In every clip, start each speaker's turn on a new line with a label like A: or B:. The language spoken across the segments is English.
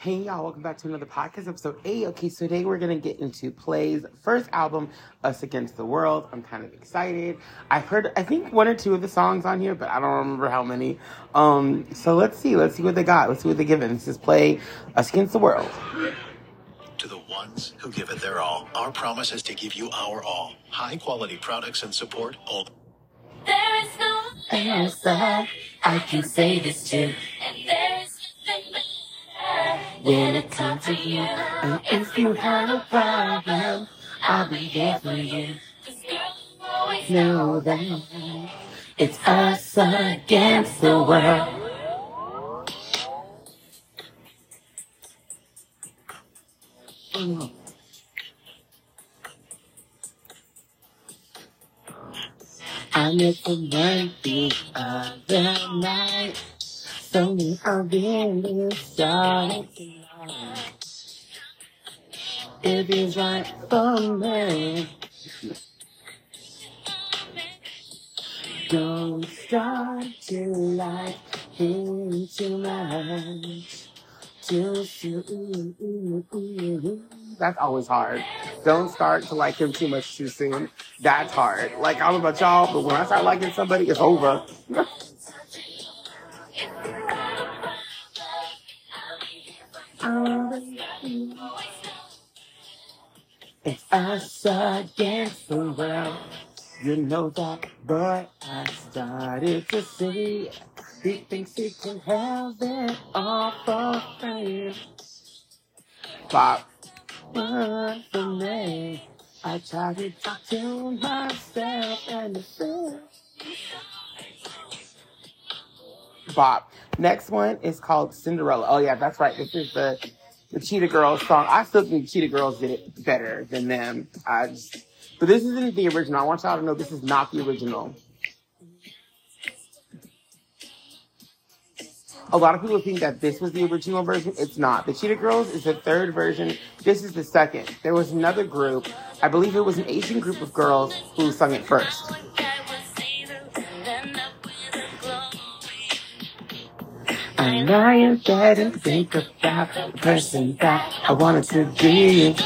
A: Hey y'all, welcome back to another podcast episode 8. Okay, so today we're gonna get into Play's first album, Us Against the World. I'm kind of excited. I've heard I think one or two of the songs on here, but I don't remember how many. Um, so let's see, let's see what they got. Let's see what they give giving. This is Play Us Against the World.
B: To the ones who give it their all, our promise is to give you our all. High quality products and support all
C: There is no
A: Answer I can say this to when it comes to you. And if you have a problem, I'll be there for you.
C: Always
A: Know that it's us against the world. Mm. I met the night the other night. So I really started tonight. It is right for me. Don't start to like him too much. Too soon. That's always hard. Don't start to like him too much too soon. That's hard. Like I don't know about y'all, but when I start liking somebody, it's over. It's us against the world. You know that, but I started to see he thinks he can have it all for free. But but for me, I try to talk to myself and the fear. Bob. Next one is called Cinderella. Oh yeah, that's right. This is the the Cheetah Girls song. I still think Cheetah Girls did it better than them. I just, but this isn't the original. I want y'all to know this is not the original. A lot of people think that this was the original version. It's not. The Cheetah Girls is the third version. This is the second. There was another group. I believe it was an Asian group of girls who sung it first. I bed and think about the person that I wanted to be.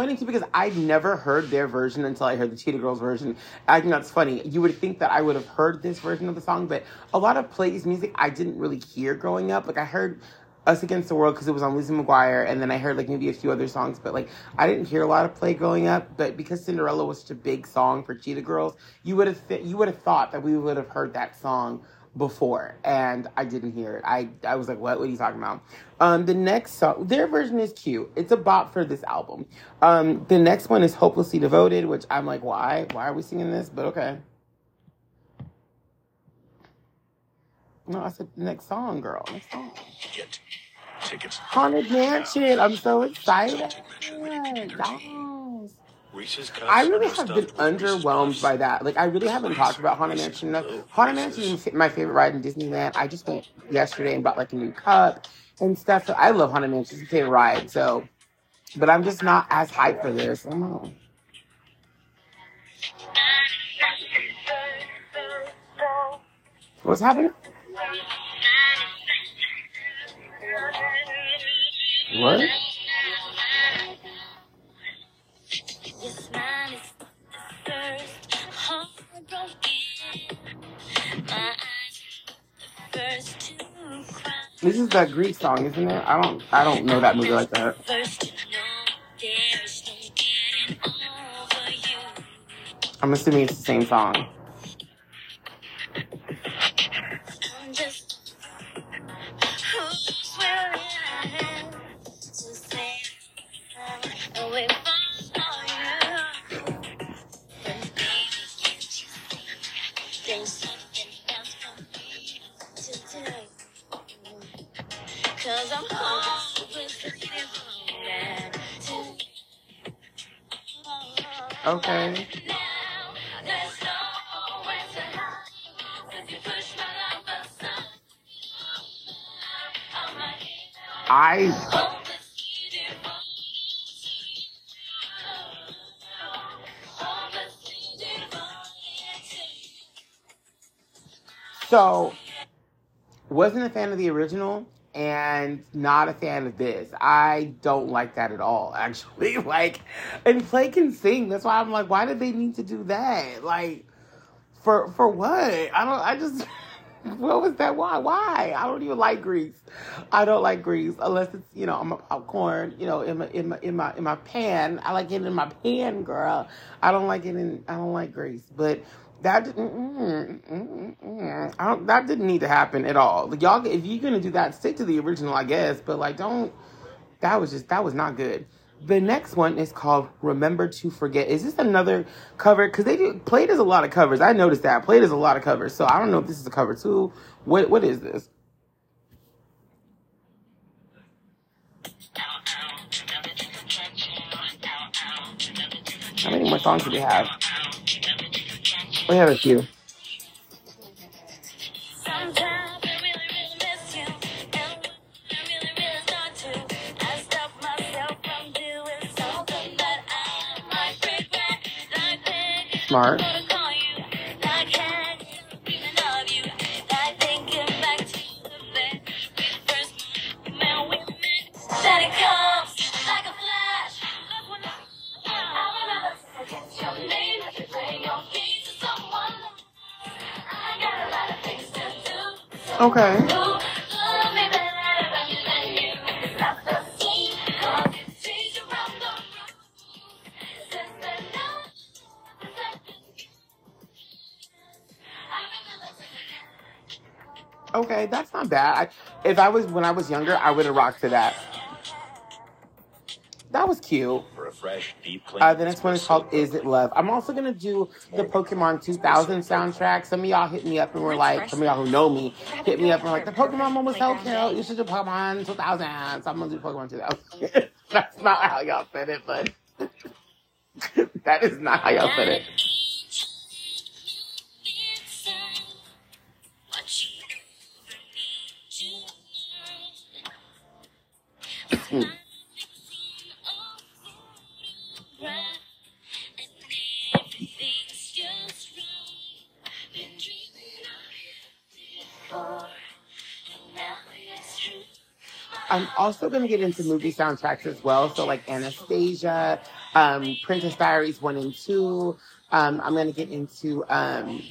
A: Funny too because I'd never heard their version until I heard the Cheetah Girls version. I think that's funny. You would think that I would have heard this version of the song, but a lot of plays music I didn't really hear growing up. Like I heard Us Against the World because it was on Lizzie McGuire, and then I heard like maybe a few other songs, but like I didn't hear a lot of play growing up. But because Cinderella was such a big song for Cheetah Girls, you would have th- you would have thought that we would have heard that song before, and I didn't hear it. I I was like, what? What are you talking about? Um, the next song, their version is cute. It's a bop for this album. Um, the next one is Hopelessly Devoted, which I'm like, why? Why are we singing this? But okay. No, I said the next song, girl. Next song.
B: get tickets.
A: Haunted Mansion. I'm so excited. I really have been
B: stuffed with Reese's
A: underwhelmed by that. Like, I really haven't talked about Haunted Mansion enough. Haunted. Mansion is my favorite ride in Disneyland. I just went yesterday and bought like a new cup and stuff. So I love Haunted Mansion. It's my favorite ride. So, but I'm just not as hyped for this. I don't know. What's happening? What? This is that Grease song, isn't it? I don't. I don't know that movie like that. I'm assuming it's the same song. So wasn't a fan of the original and not a fan of this. I don't like that at all, actually. Like, and Play can sing. That's why I'm like, why did they need to do that? Like, for for what? I don't. I just. What was that? Why? Why? I don't even like grease. I don't like grease unless it's you know I'm a popcorn. You know in my in my in my in my pan. I like it in my pan, girl. I don't like it in. I don't like grease. But that didn't. Mm, mm, mm, mm. Don't, that didn't need to happen at all. Like, y'all, if you're gonna do that, stick to the original, I guess. But like, don't. That was just that was not good. The next one is called "Remember to Forget." Is this another cover? Because they do Play does a lot of covers. I noticed that Play does a lot of covers. So I don't know if this is a cover too. What what is this? How many more songs do we have? We have a few.
C: Sometimes to
A: Okay, that's not bad. I, if I was when I was younger, I would have rocked to that. That was cute.
B: For a fresh, deep clean.
A: Uh, the next one is called "Is It Love." I'm also gonna do the Pokemon 2000 soundtrack. Some of y'all hit me up and were like, some of y'all who know me hit me up and were like, "The Pokemon one was so cute. You should do Pokemon 2000." So I'm gonna do Pokemon 2000. That's not how y'all said it, but that is not how y'all said it. I'm also gonna get into movie soundtracks as well. So like Anastasia, um, Princess Diaries one and two. Um, I'm gonna get into um,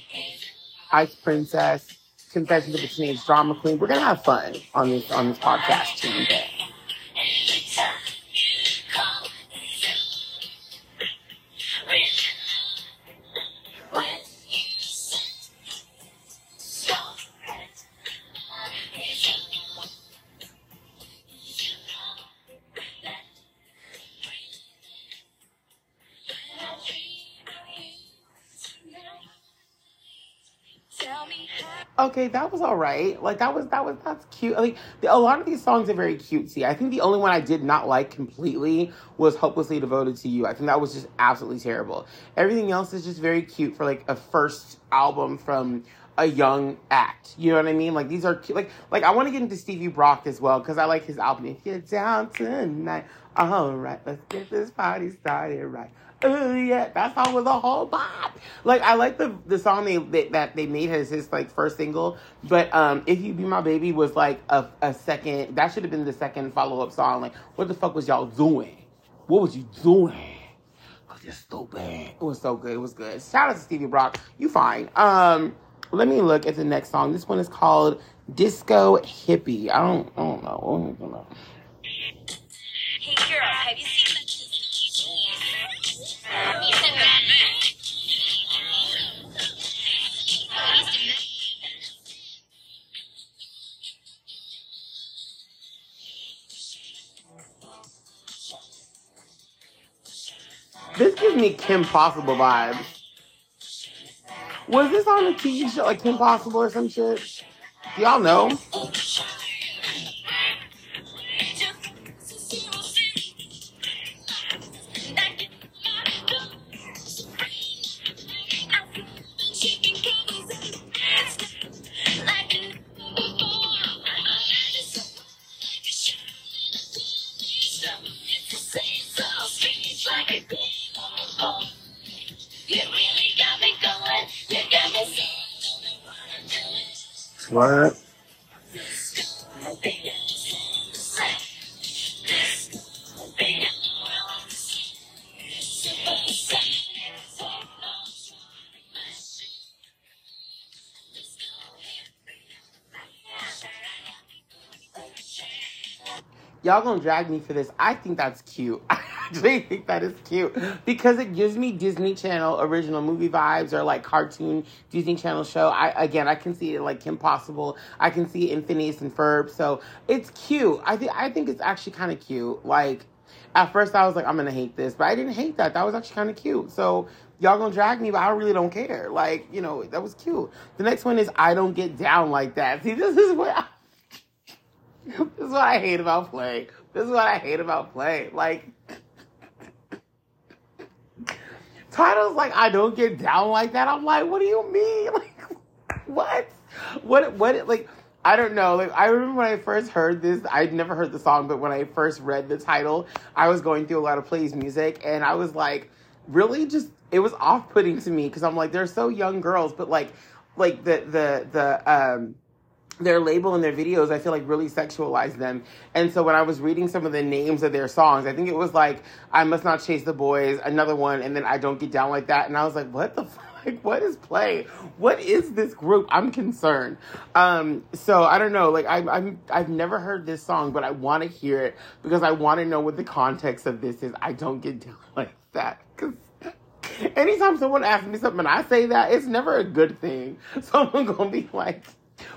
A: Ice Princess, Confessions of a Teenage Drama Queen. We're gonna have fun on this on this podcast today. Was all right. Like that was that was that's cute. Like the, a lot of these songs are very cutesy. I think the only one I did not like completely was "Hopelessly Devoted to You." I think that was just absolutely terrible. Everything else is just very cute for like a first album from a young act. You know what I mean? Like these are cute. like like I want to get into Stevie Brock as well because I like his album. If you're down tonight, all right, let's get this party started right. Oh yeah, that song was a whole bop. Like I like the the song they, they that they made as his like first single, but um, if you be my baby was like a a second. That should have been the second follow up song. Like what the fuck was y'all doing? What was you doing? Cause you're stupid. It was so good. It was good. Shout out to Stevie Brock. You fine. Um, let me look at the next song. This one is called Disco Hippie. I don't, I don't know. I don't know.
C: Hey girl, have you seen
A: This gives me Kim Possible vibes. Was this on a TV show like Kim Possible or some shit? Y'all know? Y'all gonna drag me for this. I think that's cute. I actually think that is cute because it gives me Disney Channel original movie vibes or like cartoon Disney Channel show. I again, I can see it like Kim Possible. I can see it in Phineas and Ferb. So it's cute. I think I think it's actually kind of cute. Like at first, I was like, I'm gonna hate this, but I didn't hate that. That was actually kind of cute. So y'all gonna drag me, but I really don't care. Like you know, that was cute. The next one is I don't get down like that. See, this is what. I, this is what I hate about play. This is what I hate about play. Like, titles like I don't get down like that. I'm like, what do you mean? Like, what? What? What? Like, I don't know. Like, I remember when I first heard this. I'd never heard the song, but when I first read the title, I was going through a lot of plays music, and I was like, really, just it was off putting to me because I'm like, they're so young girls, but like, like the the the um their label and their videos, I feel like really sexualize them. And so when I was reading some of the names of their songs, I think it was like I Must Not Chase the Boys, another one, and then I Don't Get Down Like That. And I was like, what the fuck? Like, what is play? What is this group? I'm concerned. Um, so I don't know. Like I, I'm, I've never heard this song, but I want to hear it because I want to know what the context of this is. I don't get down like that because anytime someone asks me something and I say that, it's never a good thing. Someone gonna be like,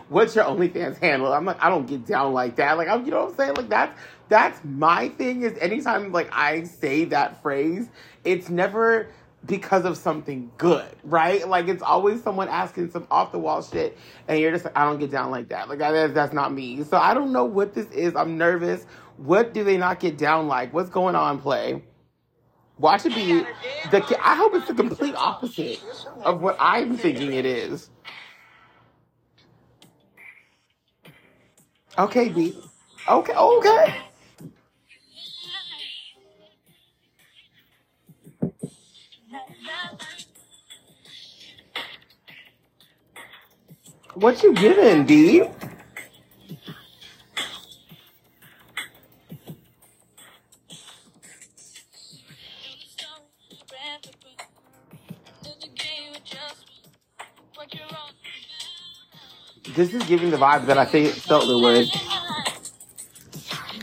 A: "What's your OnlyFans handle?" I'm like, I don't get down like that. Like, I'm, you know what I'm saying? Like that's that's my thing. Is anytime like I say that phrase, it's never because of something good, right? Like it's always someone asking some off the wall shit, and you're just like, I don't get down like that. Like I, that's not me. So I don't know what this is. I'm nervous. What do they not get down like? What's going on? Play. Watch it be the. I hope it's the complete opposite of what I'm thinking it is. Okay, B. Okay, okay. What you giving, B? This is giving the vibe that I think felt it would.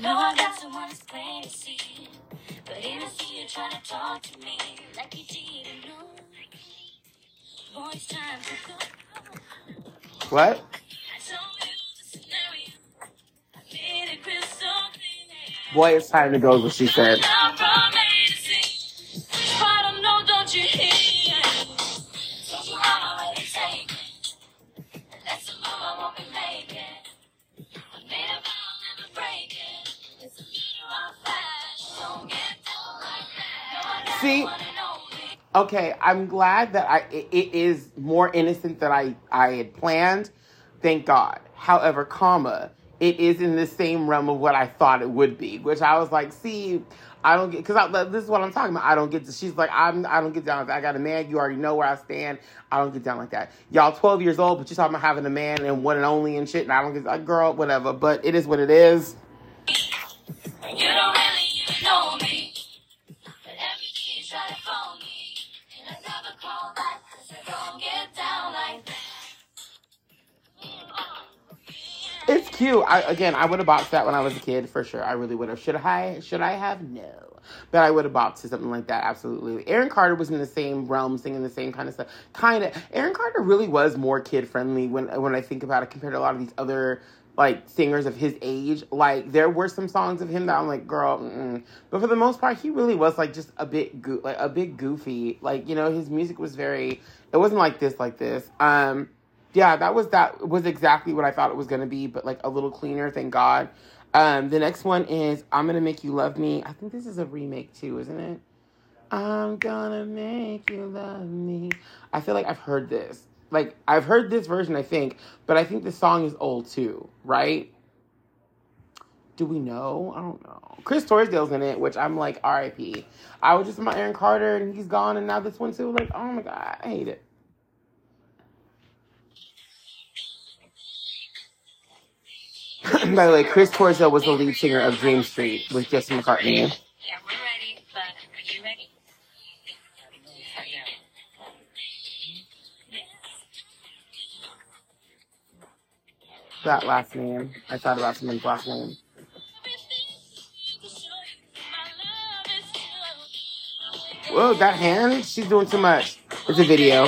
C: No, I got someone that's plain to see. But even see you trying to talk to me like you didn't know. Boy, it's time to go.
A: What?
C: I told you the scenario. I made it crystal clear.
A: Boy, it's time to go, is what she said. Okay, I'm glad that I it, it is more innocent than I I had planned. Thank God. However, comma, it is in the same realm of what I thought it would be, which I was like, see, I don't get because this is what I'm talking about. I don't get to. She's like, I'm I don't get down. Like. I got a man. You already know where I stand. I don't get down like that. Y'all 12 years old, but you're talking about having a man and one and only and shit. And I don't get like, girl, whatever. But it is what it is. Cute. I again, I would have bopped that when I was a kid for sure. I really would have. Should I? Should I have? No. But I would have bopped to something like that. Absolutely. Aaron Carter was in the same realm, singing the same kind of stuff. Kind of. Aaron Carter really was more kid friendly when when I think about it compared to a lot of these other like singers of his age. Like there were some songs of him that I'm like, girl. Mm-mm. But for the most part, he really was like just a bit go- like a bit goofy. Like you know, his music was very. It wasn't like this, like this. Um yeah, that was that was exactly what I thought it was gonna be, but like a little cleaner, thank God. Um, the next one is I'm gonna make you love me. I think this is a remake too, isn't it? I'm gonna make you love me. I feel like I've heard this. Like I've heard this version, I think, but I think the song is old too, right? Do we know? I don't know. Chris Trousdale's in it, which I'm like R.I.P. I was just about Aaron Carter, and he's gone, and now this one too. Like, oh my god, I hate it. By the way, Chris Trousdale was the lead singer of Dream Street with Justin McCartney.
C: Yeah, we're ready, but are you ready?
A: That last name. I thought about someone's last name. Whoa, that hand? She's doing too much. It's a video.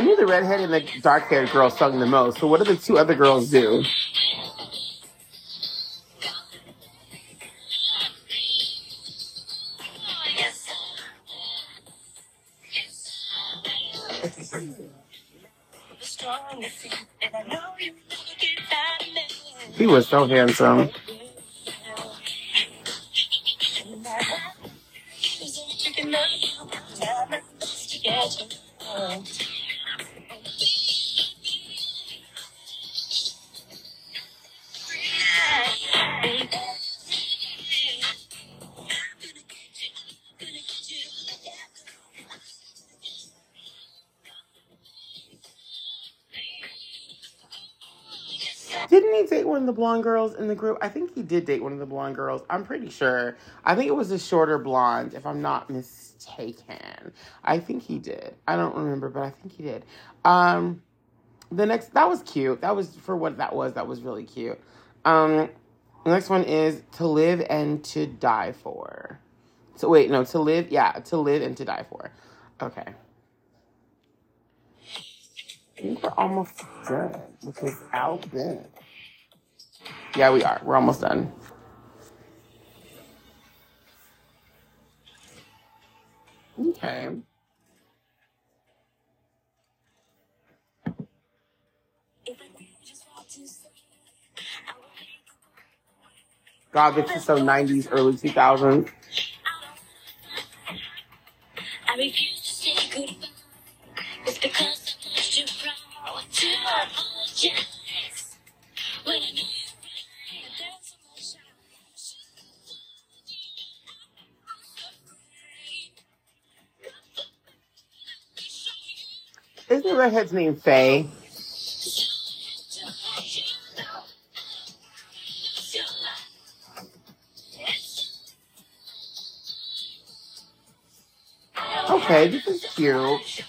A: I knew the redhead and the dark haired girl sung the most, so what did the two other girls do? He was so handsome. One of the blonde girls in the group? I think he did date one of the blonde girls. I'm pretty sure. I think it was a shorter blonde, if I'm not mistaken. I think he did. I don't remember, but I think he did. Um, the next that was cute. That was for what that was. That was really cute. Um, the next one is to live and to die for. So wait, no, to live. Yeah, to live and to die for. Okay. I think we're almost done because Al been. Yeah, we are. We're almost done. Okay. God, this is so 90s, early 2000s. Isn't the redhead's name Faye? Okay, this is cute.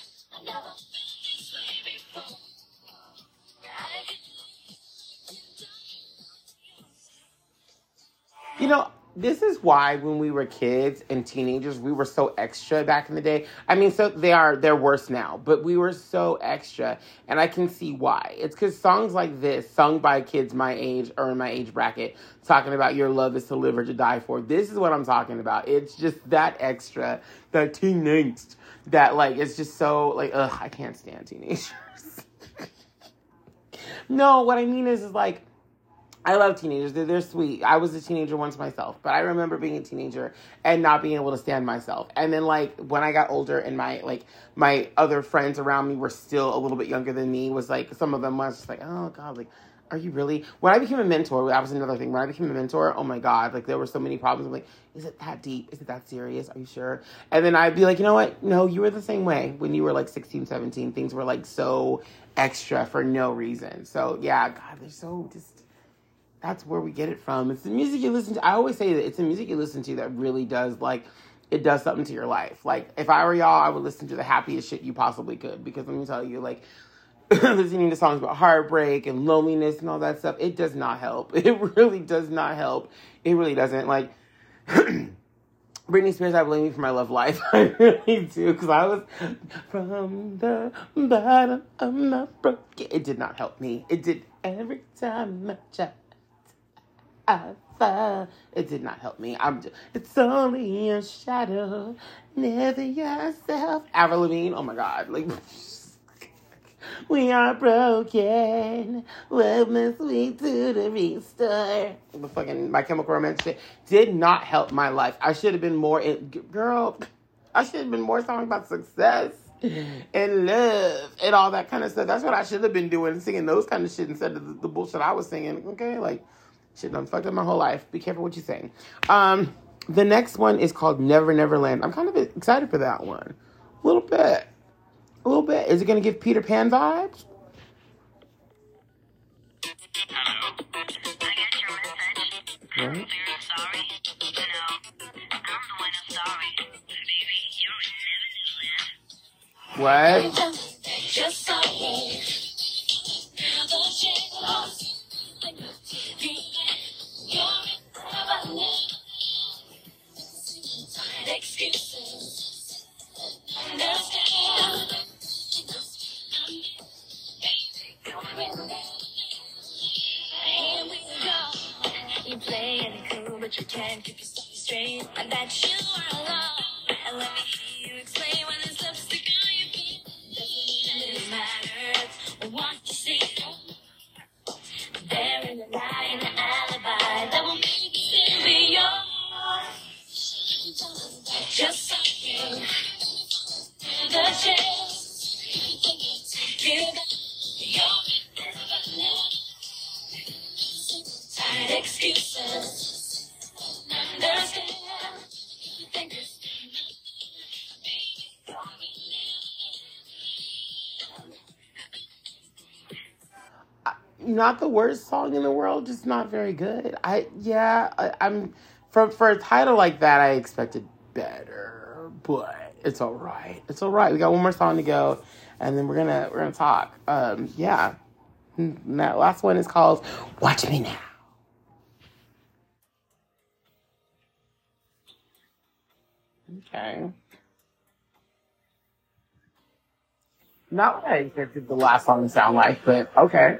A: You know, this is why when we were kids and teenagers, we were so extra back in the day. I mean, so they are they're worse now, but we were so extra, and I can see why. It's because songs like this, sung by kids my age or in my age bracket, talking about your love is to live or to die for. This is what I'm talking about. It's just that extra, that teen angst, that like it's just so like ugh, I can't stand teenagers. no, what I mean is is like. I love teenagers. They're, they're sweet. I was a teenager once myself, but I remember being a teenager and not being able to stand myself. And then like when I got older and my like my other friends around me were still a little bit younger than me was like some of them was just like, "Oh god, like are you really?" When I became a mentor, that was another thing. When I became a mentor, oh my god, like there were so many problems. I'm like, "Is it that deep? Is it that serious? Are you sure?" And then I'd be like, "You know what? No, you were the same way when you were like 16, 17. Things were like so extra for no reason." So, yeah, god, they're so just that's where we get it from. It's the music you listen to. I always say that it's the music you listen to that really does like it does something to your life. Like if I were y'all, I would listen to the happiest shit you possibly could because let me tell you, like listening to songs about heartbreak and loneliness and all that stuff, it does not help. It really does not help. It really doesn't. Like Britney Spears, I blame you for my love life. I really do because I was from the bottom of my broken. It did not help me. It did every time I tried. I. It did not help me. I'm just, it's only a shadow, never yourself. Avril Lavigne, oh my god, like we are broken. What must we do to restore? The fucking My Chemical Romance shit did not help my life. I should have been more in. Girl, I should have been more songs about success and love and all that kind of stuff. That's what I should have been doing, singing those kind of shit instead of the, the bullshit I was singing. Okay, like shit done fucked up my whole life. Be careful what you sing. Um, the next one is called Never Never Land. I'm kind of excited for that one. A little bit. A little bit. Is it gonna give Peter Pan vibes?
C: Hello. I got your message. I'm
A: Right.
C: very can't keep yourself straight. I bet you are alone. And let me the
A: worst song in the world, just not very good. I yeah, I, I'm for for a title like that, I expected better, but it's all right. It's all right. We got one more song to go, and then we're gonna we're gonna talk. Um, yeah, And that last one is called "Watch Me Now." Okay. Not what I expected the last song to sound like, but okay.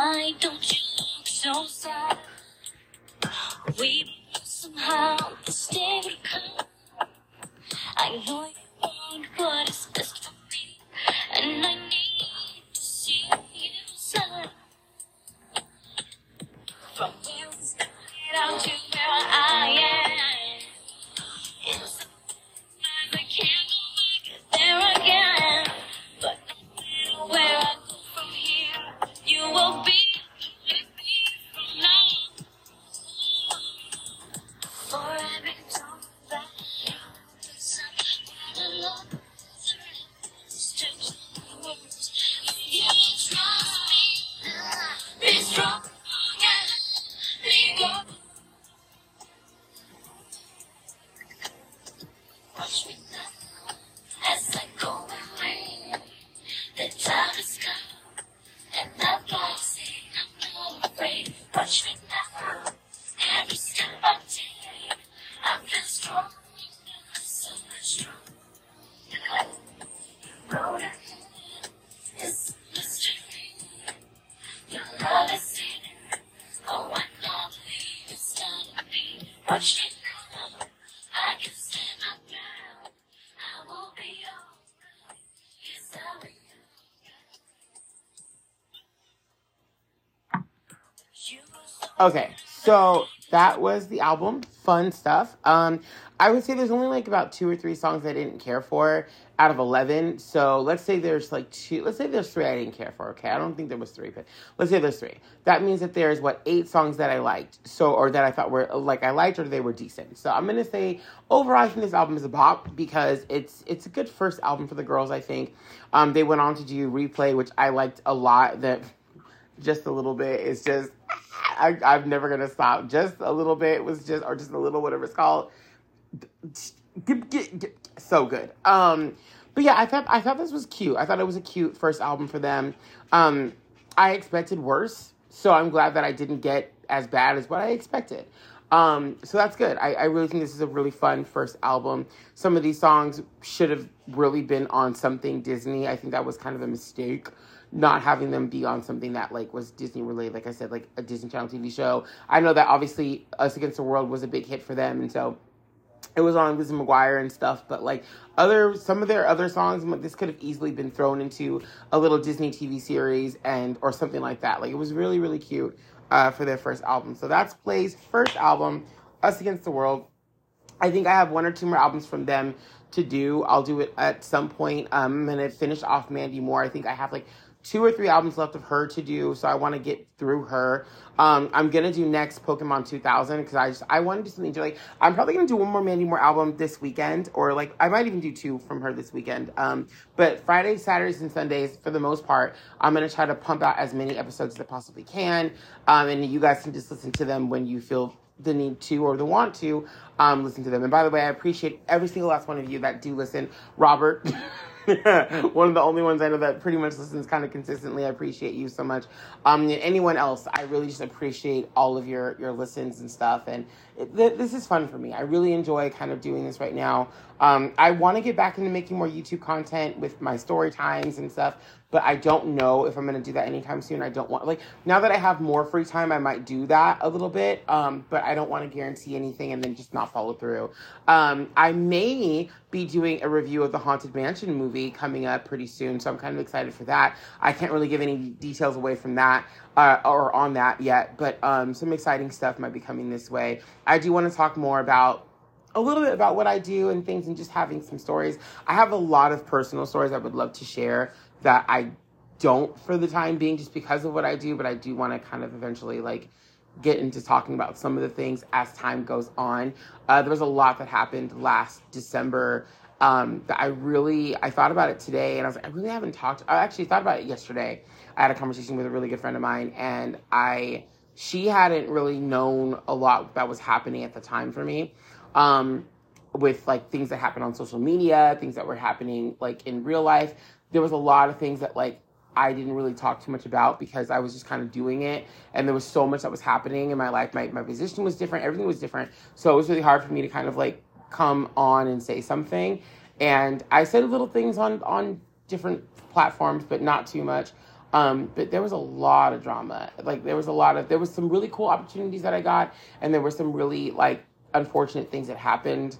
C: Cry, don't you look so sad. We somehow this day would come. I know you want what is best for me, and I need
A: Okay, so that was the album. Fun stuff. Um, I would say there's only like about two or three songs I didn't care for out of eleven. So let's say there's like two. Let's say there's three I didn't care for. Okay, I don't think there was three, but let's say there's three. That means that there's what eight songs that I liked. So or that I thought were like I liked or they were decent. So I'm gonna say overall I think this album is a bop because it's it's a good first album for the girls. I think. Um, they went on to do replay, which I liked a lot. That just a little bit. It's just I, I'm never gonna stop. Just a little bit was just, or just a little, whatever it's called. Get- get- get- So good. Um, but yeah, I thought I thought this was cute. I thought it was a cute first album for them. Um, I expected worse, so I'm glad that I didn't get as bad as what I expected. Um, so that's good. I, I really think this is a really fun first album. Some of these songs should have really been on something Disney. I think that was kind of a mistake not having them be on something that like was Disney related. Like I said, like a Disney Channel TV show. I know that obviously Us Against the World was a big hit for them, and so it was on Lizzie McGuire and stuff, but like other some of their other songs, this could have easily been thrown into a little Disney TV series and or something like that. Like it was really really cute uh, for their first album. So that's Play's first album, Us Against the World. I think I have one or two more albums from them to do. I'll do it at some point. Um, I'm gonna finish off Mandy Moore. I think I have like two or three albums left of her to do, so I want to get through her. Um, I'm gonna do next Pokemon 2000 because I just I want to do something to like. I'm probably gonna do one more Mandy Moore album this weekend, or like I might even do two from her this weekend. Um, but Fridays, Saturdays, and Sundays, for the most part, I'm gonna try to pump out as many episodes as I possibly can, um, and you guys can just listen to them when you feel the need to or the want to um, listen to them. And by the way, I appreciate every single last one of you that do listen. Robert, one of the only ones I know that pretty much listens kind of consistently. I appreciate you so much. Um, anyone else, I really just appreciate all of your your listens and stuff. And th- this is fun for me. I really enjoy kind of doing this right now. Um, I want to get back into making more YouTube content with my story times and stuff, but I don't know if I'm going to do that anytime soon. I don't want like now that I have more free time, I might do that a little bit. Um, but I don't want to guarantee anything and then just not follow through. Um, I may be doing a review of the Haunted Mansion movie coming up pretty soon, so I'm kind of excited for that. I can't really give any details away from that uh, or on that yet, but um, some exciting stuff might be coming this way. I do want to talk more about a little bit about what I do and things and just having some stories. I have a lot of personal stories I would love to share that I don't for the time being just because of what I do, but I do want to kind of eventually like get into talking about some of the things as time goes on. Uh, there was a lot that happened last December um, that I really I thought about it today and I was like, I really haven't talked I actually thought about it yesterday. I had a conversation with a really good friend of mine and I she hadn't really known a lot that was happening at the time for me um, with like things that happened on social media, things that were happening like in real life. There was a lot of things that like I didn't really talk too much about because I was just kind of doing it, and there was so much that was happening in my life. My my position was different, everything was different, so it was really hard for me to kind of like come on and say something. And I said little things on on different platforms, but not too much. Um, but there was a lot of drama. Like there was a lot of there was some really cool opportunities that I got, and there were some really like unfortunate things that happened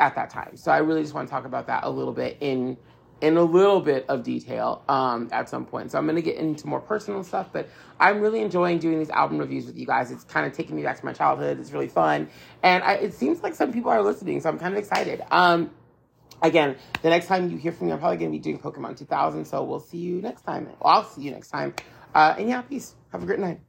A: at that time. So I really just want to talk about that a little bit in in a little bit of detail um, at some point. So I'm going to get into more personal stuff, but I'm really enjoying doing these album reviews with you guys. It's kind of taking me back to my childhood. It's really fun, and I, it seems like some people are listening, so I'm kind of excited. Um, again, the next time you hear from me, I'm probably going to be doing Pokemon 2000. So we'll see you next time. Well, I'll see you next time. Uh, and yeah, peace. Have a great night.